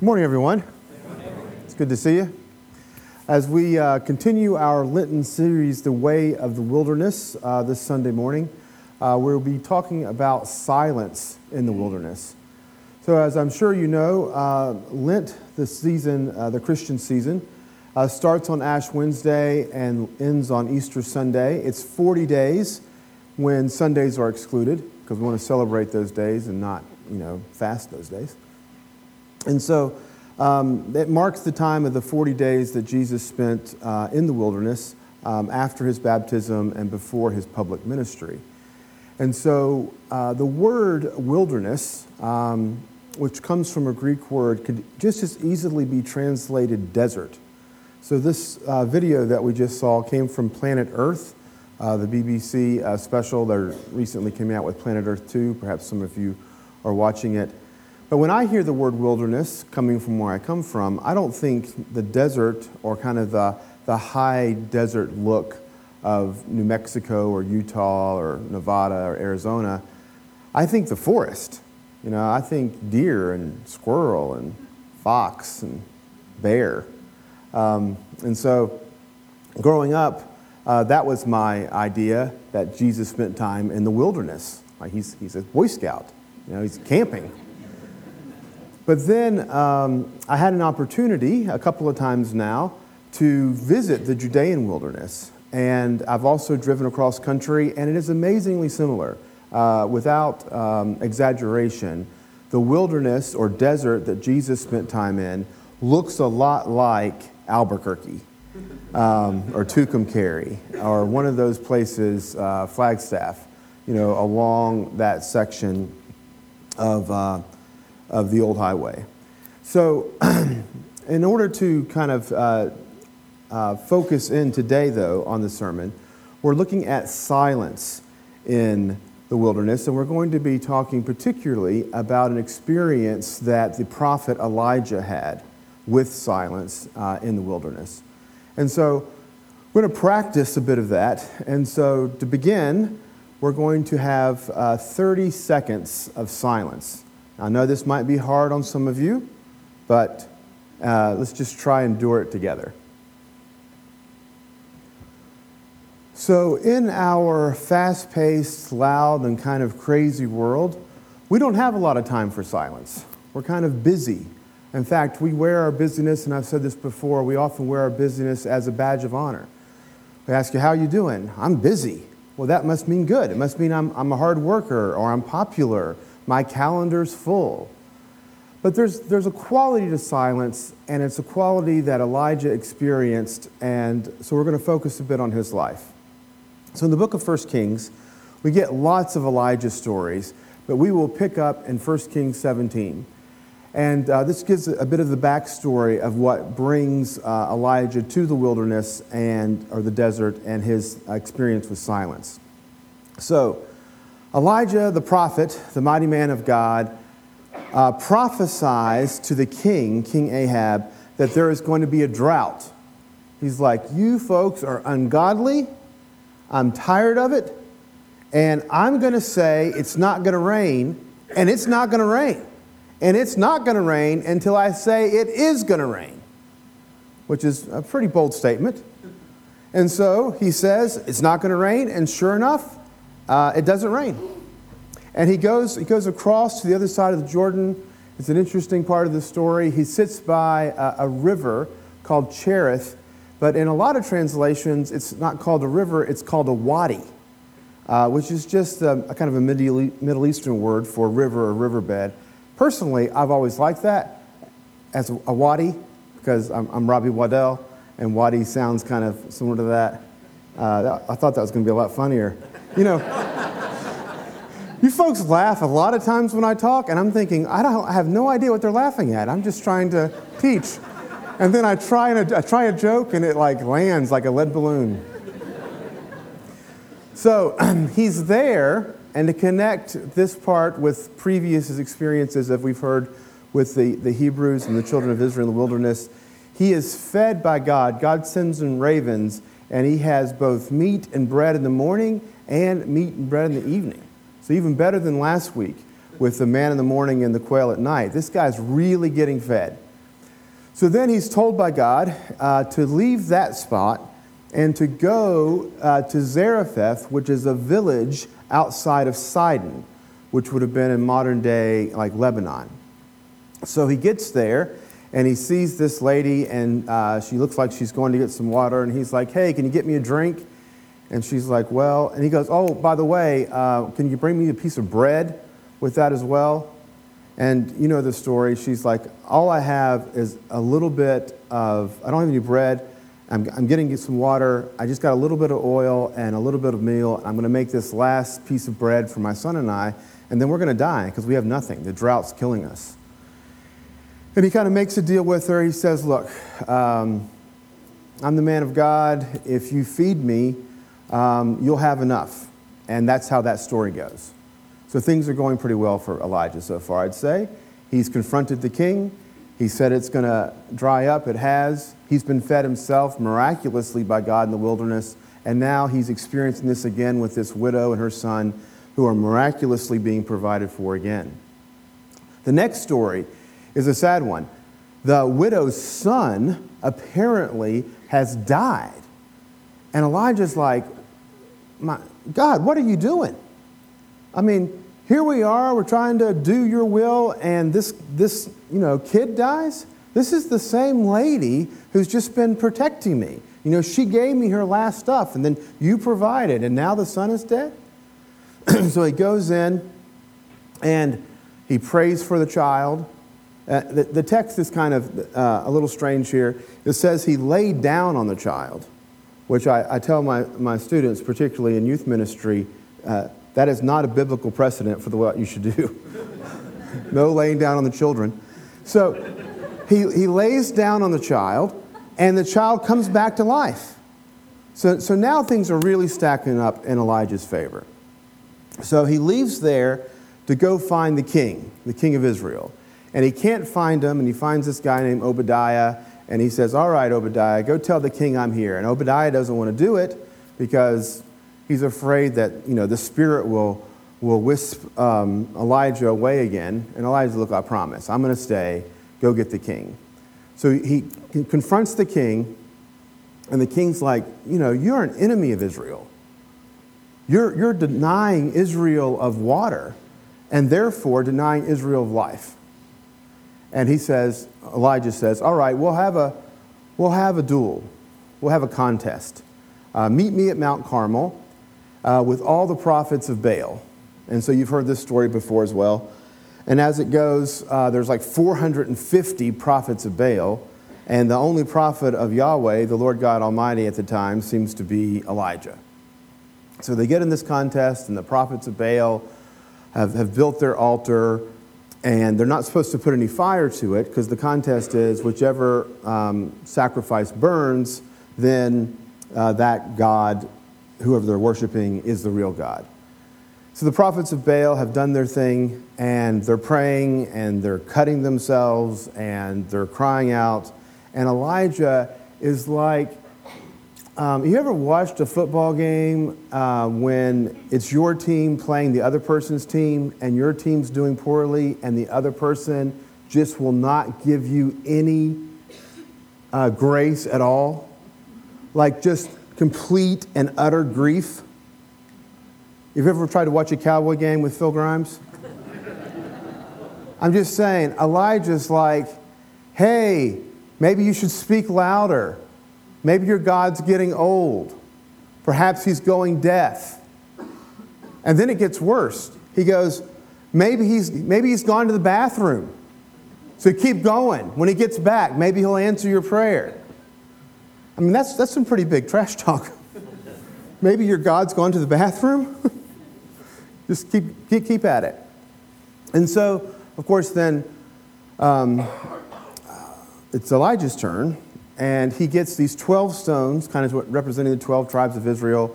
Good morning, everyone. It's good to see you. As we uh, continue our Lenten series, The Way of the Wilderness, uh, this Sunday morning, uh, we'll be talking about silence in the wilderness. So, as I'm sure you know, uh, Lent, the season, uh, the Christian season, uh, starts on Ash Wednesday and ends on Easter Sunday. It's 40 days when Sundays are excluded because we want to celebrate those days and not, you know, fast those days. And so um, it marks the time of the 40 days that Jesus spent uh, in the wilderness um, after his baptism and before his public ministry. And so uh, the word wilderness, um, which comes from a Greek word, could just as easily be translated desert. So this uh, video that we just saw came from Planet Earth, uh, the BBC uh, special that recently came out with Planet Earth 2. Perhaps some of you are watching it. But when I hear the word wilderness coming from where I come from, I don't think the desert or kind of the, the high desert look of New Mexico or Utah or Nevada or Arizona. I think the forest. You know, I think deer and squirrel and fox and bear. Um, and so growing up, uh, that was my idea that Jesus spent time in the wilderness. Like he's, he's a Boy Scout, you know, he's camping. But then um, I had an opportunity a couple of times now to visit the Judean wilderness. And I've also driven across country, and it is amazingly similar. Uh, without um, exaggeration, the wilderness or desert that Jesus spent time in looks a lot like Albuquerque um, or Tucumcari or one of those places, uh, Flagstaff, you know, along that section of. Uh, of the old highway. So, in order to kind of uh, uh, focus in today, though, on the sermon, we're looking at silence in the wilderness, and we're going to be talking particularly about an experience that the prophet Elijah had with silence uh, in the wilderness. And so, we're going to practice a bit of that. And so, to begin, we're going to have uh, 30 seconds of silence. I know this might be hard on some of you, but uh, let's just try and endure it together. So, in our fast paced, loud, and kind of crazy world, we don't have a lot of time for silence. We're kind of busy. In fact, we wear our busyness, and I've said this before, we often wear our busyness as a badge of honor. We ask you, How are you doing? I'm busy. Well, that must mean good. It must mean I'm, I'm a hard worker, or I'm popular, my calendar's full. But there's, there's a quality to silence, and it's a quality that Elijah experienced, and so we're going to focus a bit on his life. So in the book of 1 Kings, we get lots of Elijah stories, but we will pick up in 1 Kings 17. And uh, this gives a bit of the backstory of what brings uh, Elijah to the wilderness and or the desert and his experience with silence. So, Elijah the prophet, the mighty man of God, uh, prophesies to the king, King Ahab, that there is going to be a drought. He's like, You folks are ungodly. I'm tired of it. And I'm going to say it's not going to rain, and it's not going to rain. And it's not going to rain until I say it is going to rain, which is a pretty bold statement. And so he says it's not going to rain, and sure enough, uh, it doesn't rain. And he goes, he goes across to the other side of the Jordan. It's an interesting part of the story. He sits by a, a river called Cherith, but in a lot of translations, it's not called a river, it's called a wadi, uh, which is just a, a, kind of a Middle Eastern word for river or riverbed. Personally, I've always liked that as a, a wadi because I'm, I'm, Robby Waddell, and wadi sounds kind of similar to that. Uh, I thought that was going to be a lot funnier. You know, you folks laugh a lot of times when I talk, and I'm thinking, I, don't, I have no idea what they're laughing at. I'm just trying to teach. And then I try, and I try a joke, and it like lands like a lead balloon. So he's there, and to connect this part with previous experiences that we've heard with the, the Hebrews and the children of Israel in the wilderness, he is fed by God. God sends him ravens, and he has both meat and bread in the morning and meat and bread in the evening. So, even better than last week with the man in the morning and the quail at night. This guy's really getting fed. So then he's told by God uh, to leave that spot and to go uh, to Zarephath, which is a village outside of Sidon, which would have been in modern day like Lebanon. So he gets there and he sees this lady, and uh, she looks like she's going to get some water. And he's like, Hey, can you get me a drink? And she's like, Well, and he goes, Oh, by the way, uh, can you bring me a piece of bread with that as well? And you know the story. She's like, All I have is a little bit of, I don't have any bread. I'm, I'm getting some water. I just got a little bit of oil and a little bit of meal. I'm going to make this last piece of bread for my son and I, and then we're going to die because we have nothing. The drought's killing us. And he kind of makes a deal with her. He says, Look, um, I'm the man of God. If you feed me, um, you'll have enough. And that's how that story goes. So things are going pretty well for Elijah so far, I'd say. He's confronted the king. He said it's going to dry up. It has. He's been fed himself miraculously by God in the wilderness. And now he's experiencing this again with this widow and her son who are miraculously being provided for again. The next story is a sad one. The widow's son apparently has died. And Elijah's like, My, God, what are you doing? I mean, here we are, we're trying to do your will, and this, this you know, kid dies? This is the same lady who's just been protecting me. You know, she gave me her last stuff, and then you provided, and now the son is dead? so he goes in and he prays for the child. Uh, the, the, text is kind of uh, a little strange here. It says he laid down on the child, which I, I tell my, my students, particularly in youth ministry, uh, that is not a biblical precedent for the, what you should do. no laying down on the children. So he, he lays down on the child, and the child comes back to life. So, so now things are really stacking up in Elijah's favor. So he leaves there to go find the king, the king of Israel. And he can't find him, and he finds this guy named Obadiah, and he says, All right, Obadiah, go tell the king I'm here. And Obadiah doesn't want to do it because he's afraid that you know, the Spirit will, will wisp um, Elijah away again. And Elijah's, Look, I promise, I'm going to stay. Go get the king. So he confronts the king, and the king's like, You know, you're an enemy of Israel. You're, you're denying Israel of water, and therefore denying Israel of life. And he says, Elijah says, All right, we'll have a, we'll have a duel. We'll have a contest. Uh, meet me at Mount Carmel uh, with all the prophets of Baal. And so you've heard this story before as well. And as it goes, uh, there's like 450 prophets of Baal. And the only prophet of Yahweh, the Lord God Almighty at the time, seems to be Elijah. So they get in this contest, and the prophets of Baal have, have built their altar and they're not supposed to put any fire to it because the contest is whichever um, sacrifice burns, then uh, that God, whoever they're worshiping, is the real God. So the prophets of Baal have done their thing, and they're praying, and they're cutting themselves, and they're crying out. And Elijah is like, um, you ever watched a football game uh, when it's your team playing the other person's team and your team's doing poorly and the other person just will not give you any uh, grace at all? Like just complete and utter grief? You've ever tried to watch a Cowboy game with Phil Grimes? I'm just saying, Elijah's like, hey, maybe you should speak louder. Maybe your God's getting old. Perhaps he's going deaf. And then it gets worse. He goes, maybe he's, maybe he's gone to the bathroom. So keep going. When he gets back, maybe he'll answer your prayer. I mean, that's, that's some pretty big trash talk. maybe your God's gone to the bathroom. Just keep, keep, keep at it. And so, of course, then um, it's Elijah's turn and he gets these 12 stones, kind of representing the 12 tribes of Israel,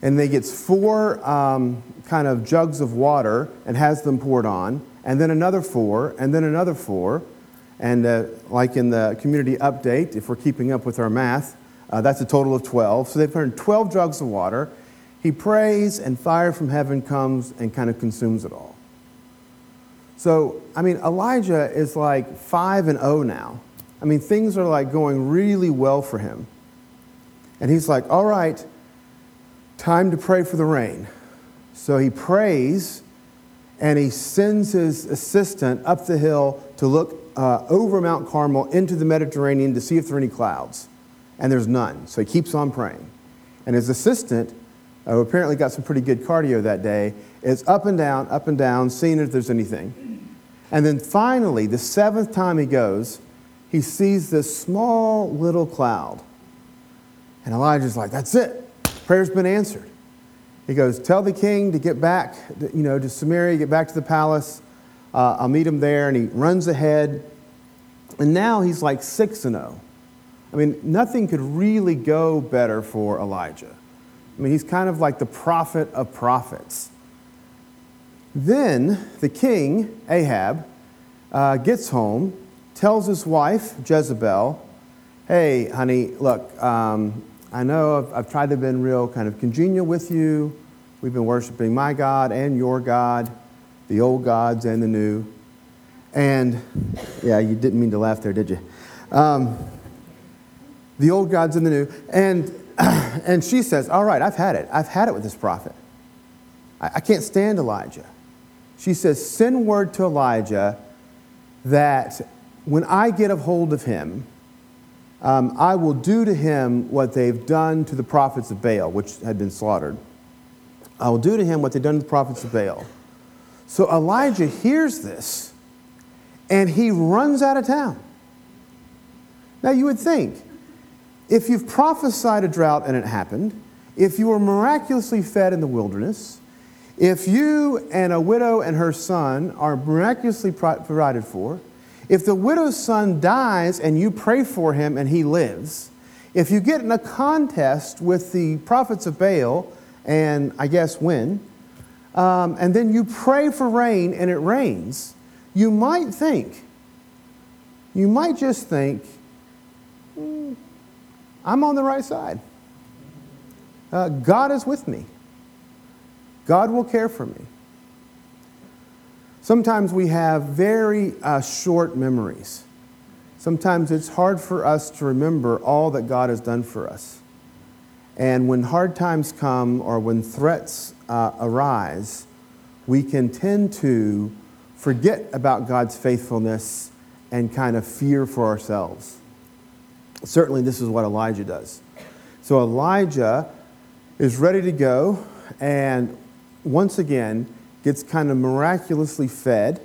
and they gets four um, kind of jugs of water and has them poured on, and then another four, and then another four. And uh, like in the community update, if we're keeping up with our math, uh, that's a total of 12. So they've turned 12 jugs of water. He prays, and fire from heaven comes and kind of consumes it all. So, I mean, Elijah is like 5 and 0 now. I mean, things are like going really well for him. And he's like, all right, time to pray for the rain. So he prays and he sends his assistant up the hill to look uh, over Mount Carmel into the Mediterranean to see if there are any clouds. And there's none. So he keeps on praying. And his assistant, who apparently got some pretty good cardio that day, is up and down, up and down, seeing if there's anything. And then finally, the seventh time he goes, he sees this small little cloud. And Elijah's like, that's it. Prayer's been answered. He goes, tell the king to get back, you know, to Samaria, get back to the palace. Uh, I'll meet him there. And he runs ahead. And now he's like 6 and 0. I mean, nothing could really go better for Elijah. I mean, he's kind of like the prophet of prophets. Then the king, Ahab, uh, gets home, tells his wife, Jezebel, Hey, honey, look, um, I know I've, I've tried to be real kind of congenial with you. We've been worshiping my God and your God, the old gods and the new. And yeah, you didn't mean to laugh there, did you? Um, the old gods and the new. And, and she says, All right, I've had it. I've had it with this prophet. I, I can't stand Elijah. She says, Send word to Elijah that when I get a hold of him, um, I will do to him what they've done to the prophets of Baal, which had been slaughtered. I will do to him what they've done to the prophets of Baal. So Elijah hears this and he runs out of town. Now you would think, if you've prophesied a drought and it happened, if you were miraculously fed in the wilderness, if you and a widow and her son are miraculously provided for, if the widow's son dies and you pray for him and he lives, if you get in a contest with the prophets of Baal and I guess win, um, and then you pray for rain and it rains, you might think, you might just think, hmm, I'm on the right side. Uh, God is with me. God will care for me. Sometimes we have very uh, short memories. Sometimes it's hard for us to remember all that God has done for us. And when hard times come or when threats uh, arise, we can tend to forget about God's faithfulness and kind of fear for ourselves. Certainly, this is what Elijah does. So, Elijah is ready to go, and once again, gets kind of miraculously fed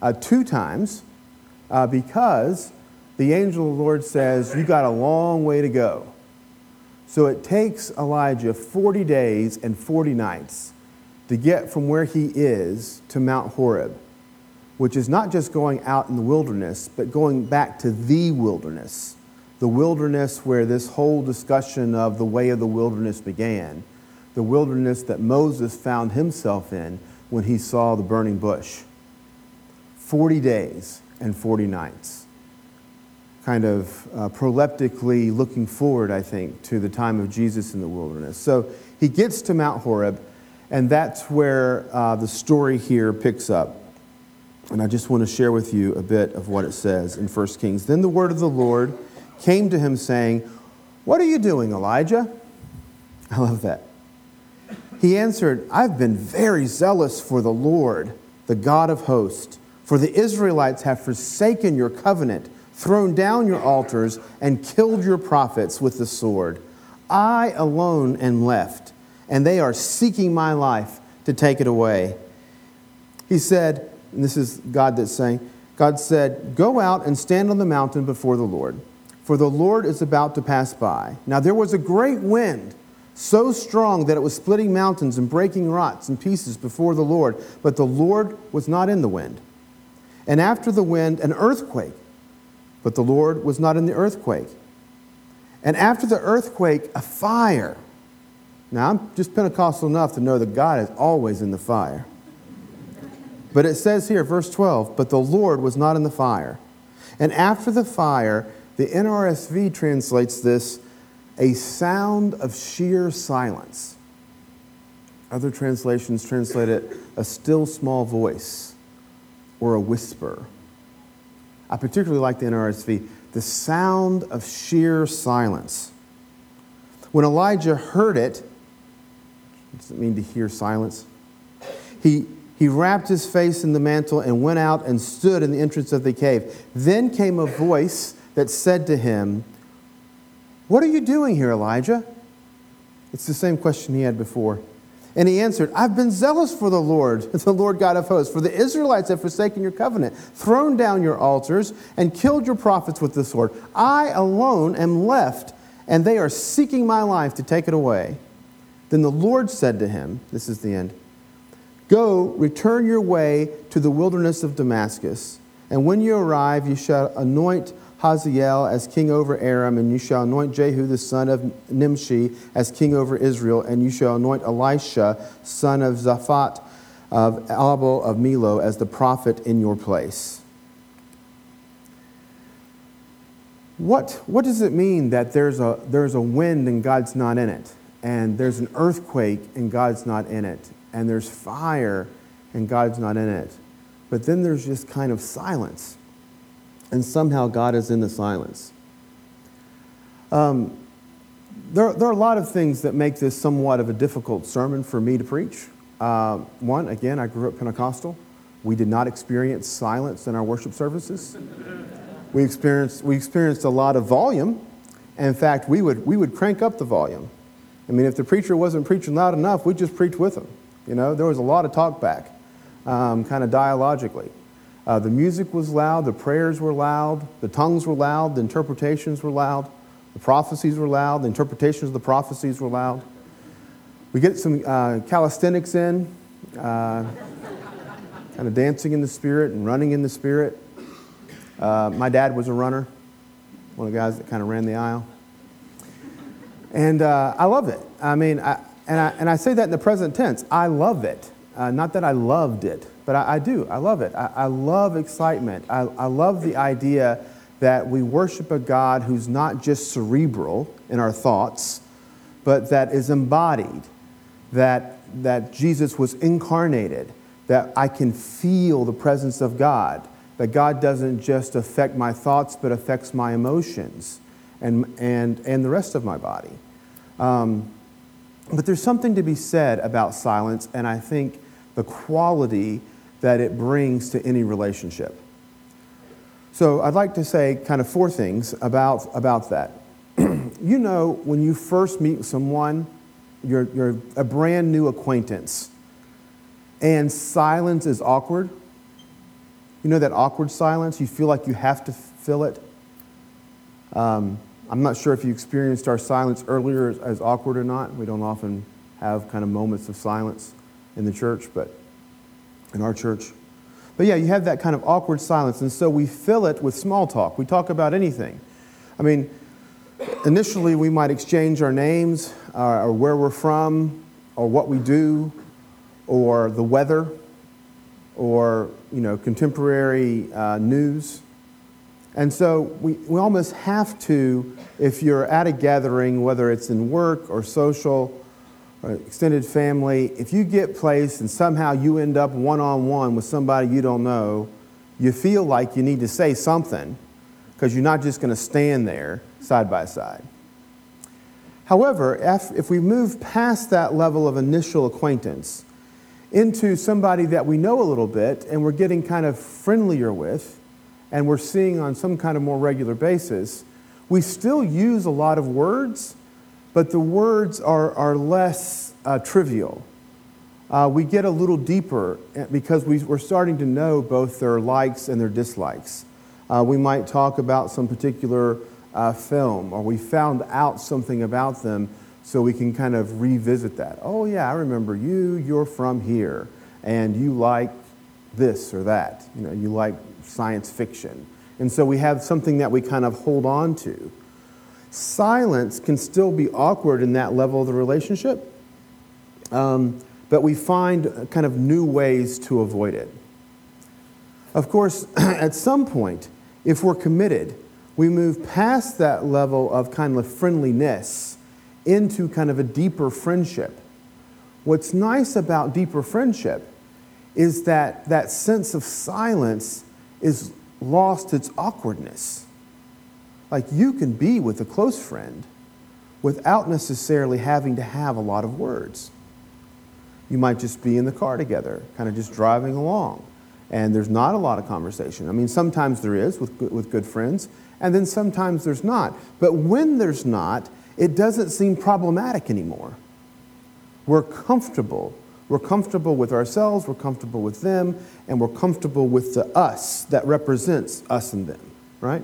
uh, two times uh, because the angel of the Lord says, You got a long way to go. So it takes Elijah 40 days and 40 nights to get from where he is to Mount Horeb, which is not just going out in the wilderness, but going back to the wilderness, the wilderness where this whole discussion of the way of the wilderness began, the wilderness that Moses found himself in when he saw the burning bush. 40 days and 40 nights. Kind of uh, proleptically looking forward, I think, to the time of Jesus in the wilderness. So he gets to Mount Horeb, and that's where uh, the story here picks up. And I just want to share with you a bit of what it says in 1 Kings. Then the word of the Lord came to him, saying, What are you doing, Elijah? I love that. He answered, I've been very zealous for the Lord, the God of hosts. For the Israelites have forsaken your covenant, thrown down your altars, and killed your prophets with the sword. I alone am left, and they are seeking my life to take it away. He said, and this is God that's saying, God said, Go out and stand on the mountain before the Lord, for the Lord is about to pass by. Now there was a great wind so strong that it was splitting mountains and breaking rocks in pieces before the Lord. But the Lord was not in the wind. And after the wind, an earthquake. But the Lord was not in the earthquake. And after the earthquake, a fire. Now, I'm just Pentecostal enough to know that God is always in the fire. But it says here, verse 12, but the Lord was not in the fire. And after the fire, the NRSV translates this a sound of sheer silence. Other translations translate it a still small voice or a whisper. I particularly like the NRSV, the sound of sheer silence. When Elijah heard it, what does it mean to hear silence? He, he wrapped his face in the mantle and went out and stood in the entrance of the cave. Then came a voice that said to him, What are you doing here, Elijah? It's the same question he had before. And he answered, I've been zealous for the Lord, the Lord God of hosts. For the Israelites have forsaken your covenant, thrown down your altars, and killed your prophets with the sword. I alone am left, and they are seeking my life to take it away. Then the Lord said to him, This is the end Go, return your way to the wilderness of Damascus, and when you arrive, you shall anoint Hazael as king over Aram, and you shall anoint Jehu the son of Nimshi as king over Israel, and you shall anoint Elisha son of Shaphat of Abel-meholah as the prophet in your place. What, what does it mean that there's a, there's a wind and God's not in it? And there's an earthquake and God's not in it? And there's fire and God's not in it? But then there's just kind of silence and somehow God is in the silence. Um, there, there, are a lot of things that make this somewhat of a difficult sermon for me to preach. Uh, one, again, I grew up Pentecostal. We did not experience silence in our worship services. We experienced, we experienced a lot of volume. In fact, we would, we would crank up the volume. I mean, if the preacher wasn't preaching loud enough, we'd just preach with him. You know, there was a lot of talk back, um, kind of dialogically. Uh, the music was loud, the prayers were loud, the tongues were loud, the interpretations were loud, the prophecies were loud, the interpretations of the prophecies were loud. We get some uh, calisthenics in, uh, kind of dancing in the spirit and running in the spirit. Uh, my dad was a runner, one of the guys that kind of ran the aisle. And uh, I love it. I mean, I, and, I, and I say that in the present tense. I love it. Uh, not that I loved it, but I, I do. I love it. I, I love excitement. I, I love the idea that we worship a God who's not just cerebral in our thoughts, but that is embodied, that, that Jesus was incarnated, that I can feel the presence of God, that God doesn't just affect my thoughts, but affects my emotions and, and, and the rest of my body. Um, but there's something to be said about silence, and I think the quality that it brings to any relationship. So I'd like to say kind of four things about, about that. you know, when you first meet someone, you're, you're a brand new acquaintance, and silence is awkward. You know that awkward silence? You feel like you have to fill it. Um, I'm not sure if you experienced our silence earlier as, as awkward or not. We don't often have kind of moments of silence in the church, but in our church. But yeah, you have that kind of awkward silence, and so we fill it with small talk. We talk about anything. I mean, initially we might exchange our names, uh, or where we're from, or what we do, or the weather, or you know, contemporary uh, news. And so we, we almost have to, if you're at a gathering, whether it's in work or social, or extended family, if you get placed and somehow you end up one on one with somebody you don't know, you feel like you need to say something because you're not just going to stand there side by side. However, if, if we move past that level of initial acquaintance into somebody that we know a little bit and we're getting kind of friendlier with and we're seeing on some kind of more regular basis, we still use a lot of words but the words are, are less uh, trivial. Uh, we get a little deeper eh, because we, are starting to know both their likes and their dislikes. Uh, we might talk about some particular uh, film, or we found out something about them so we can kind of revisit that. Oh, yeah, I remember you, you're from here, and you like this or that. You know, you like science fiction. And so we have something that we kind of hold on to. Silence can still be awkward in that level of the relationship, um, but we find kind of new ways to avoid it. Of course, at some point, if we're committed, we move past that level of kind of friendliness into kind of a deeper friendship. What's nice about deeper friendship is that that sense of silence is lost its awkwardness. Like you can be with a close friend without necessarily having to have a lot of words. You might just be in the car together, kind of just driving along, and there's not a lot of conversation. I mean, sometimes there is with, with good friends, and then sometimes there's not. But when there's not, it doesn't seem problematic anymore. We're comfortable. We're comfortable with ourselves, we're comfortable with them, and we're comfortable with the us that represents us and them, right?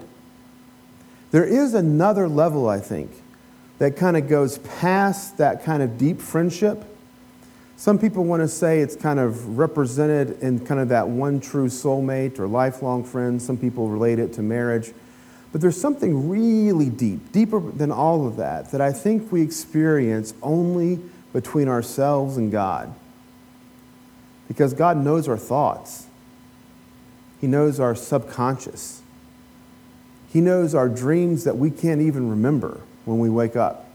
There is another level, I think, that kind of goes past that kind of deep friendship. Some people want to say it's kind of represented in kind of that one true soulmate or lifelong friend. Some people relate it to marriage. But there's something really deep, deeper than all of that, that I think we experience only between ourselves and God. Because God knows our thoughts, He knows our subconscious, He knows our dreams that we can't even remember when we wake up.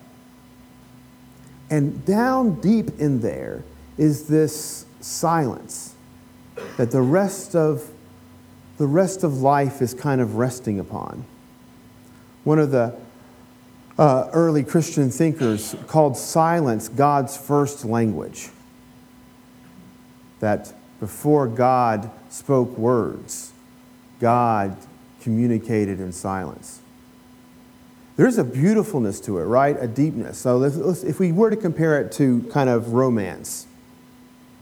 And down deep in there is this silence that the rest of the rest of life is kind of resting upon. One of the uh, early Christian thinkers called silence God's first language. That before God spoke words, God communicated in silence. There's a beautifulness to it, right? A deepness. So if we were to compare it to kind of romance,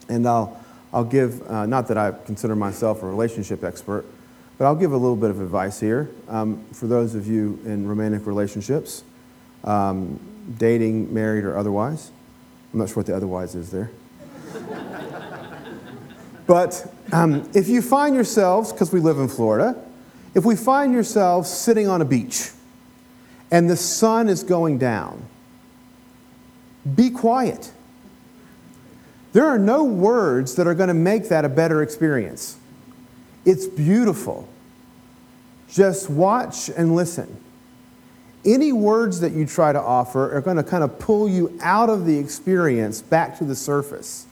and I'll, I'll give, uh, not that I consider myself a relationship expert, but I'll give a little bit of advice here um, for those of you in romantic relationships, um, dating, married, or otherwise. I'm not sure what the otherwise is there. but um, if you find yourselves, because we live in Florida, if we find yourselves sitting on a beach and the sun is going down, be quiet. There are no words that are going to make that a better experience. It's beautiful. Just watch and listen. Any words that you try to offer are going to kind of pull you out of the experience back to the surface.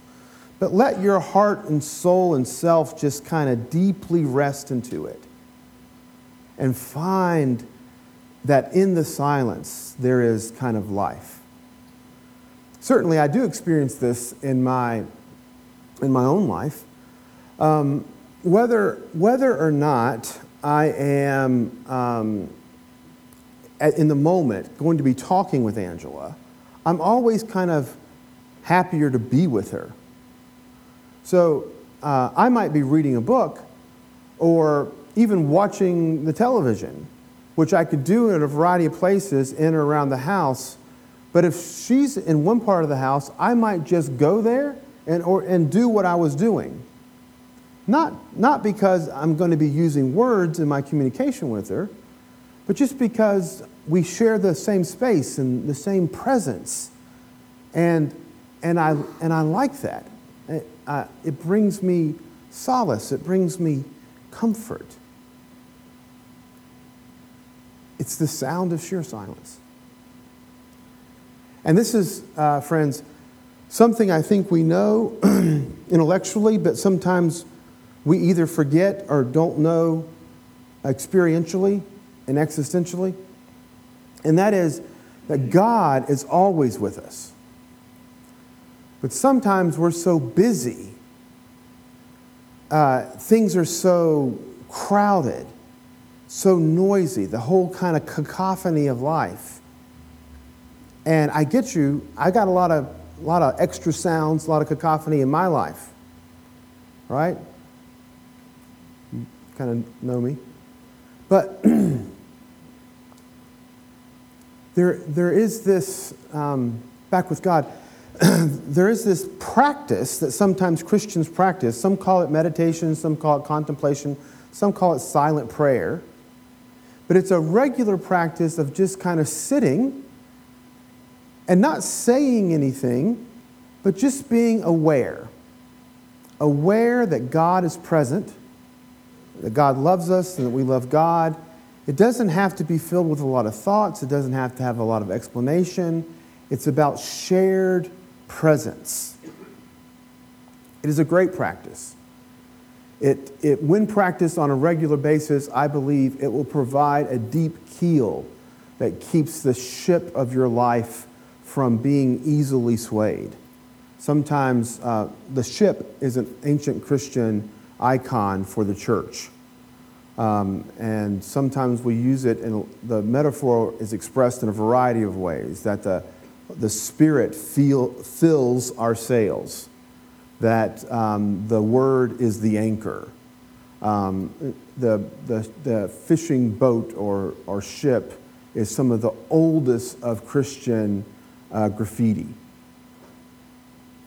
But let your heart and soul and self just kind of deeply rest into it and find that in the silence there is kind of life. Certainly, I do experience this in my, in my own life. Um, whether, whether or not I am um, at, in the moment going to be talking with Angela, I'm always kind of happier to be with her. So uh, I might be reading a book or even watching the television, which I could do in a variety of places in or around the house. But if she's in one part of the house, I might just go there and, or, and do what I was doing. Not, not because I'm going to be using words in my communication with her, but just because we share the same space and the same presence. And, and, I, and I like that. It, uh, it brings me solace, it brings me comfort. It's the sound of sheer silence. And this is, uh, friends, something I think we know intellectually, but sometimes we either forget or don't know experientially and existentially. And that is that God is always with us. But sometimes we're so busy, uh, things are so crowded, so noisy, the whole kind of cacophony of life. And I get you, I got a lot of, a lot of extra sounds, a lot of cacophony in my life, right? You kind of know me. But there, there is this, um, back with God, there is this practice that sometimes Christians practice. Some call it meditation, some call it contemplation, some call it silent prayer. But it's a regular practice of just kind of sitting and not saying anything, but just being aware. Aware that God is present that God loves us and that we love God. It doesn't have to be filled with a lot of thoughts, it doesn't have to have a lot of explanation. It's about shared presence. It is a great practice. It, it, when practiced on a regular basis, I believe it will provide a deep keel that keeps the ship of your life from being easily swayed. Sometimes uh, the ship is an ancient Christian icon for the church. Um, and sometimes we use it, and the metaphor is expressed in a variety of ways that the, the Spirit feel, fills our sails, that um, the Word is the anchor. Um, the, the, the fishing boat or, or ship is some of the oldest of Christian uh, graffiti.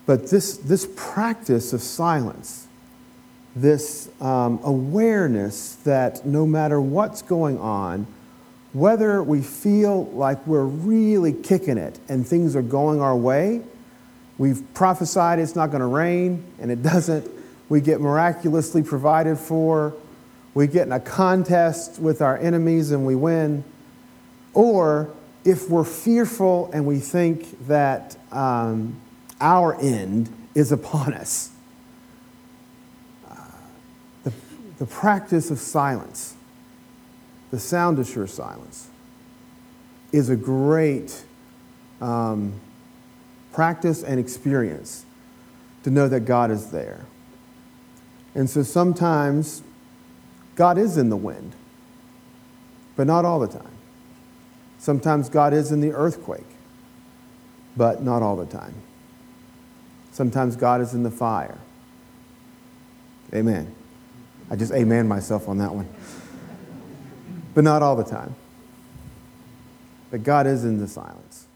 But this, this practice of silence, this um, awareness that no matter what's going on, whether we feel like we're really kicking it and things are going our way, we've prophesied it's not going to rain and it doesn't, we get miraculously provided for, we get in a contest with our enemies and we win, or if we're fearful and we think that um, our end is upon us, uh, the, the practice of silence, the sound assured silence, is a great um, practice and experience to know that God is there. And so sometimes God is in the wind, but not all the time. Sometimes God is in the earthquake, but not all the time. Sometimes God is in the fire. Amen. I just amen myself on that one. But not all the time. But God is in the silence.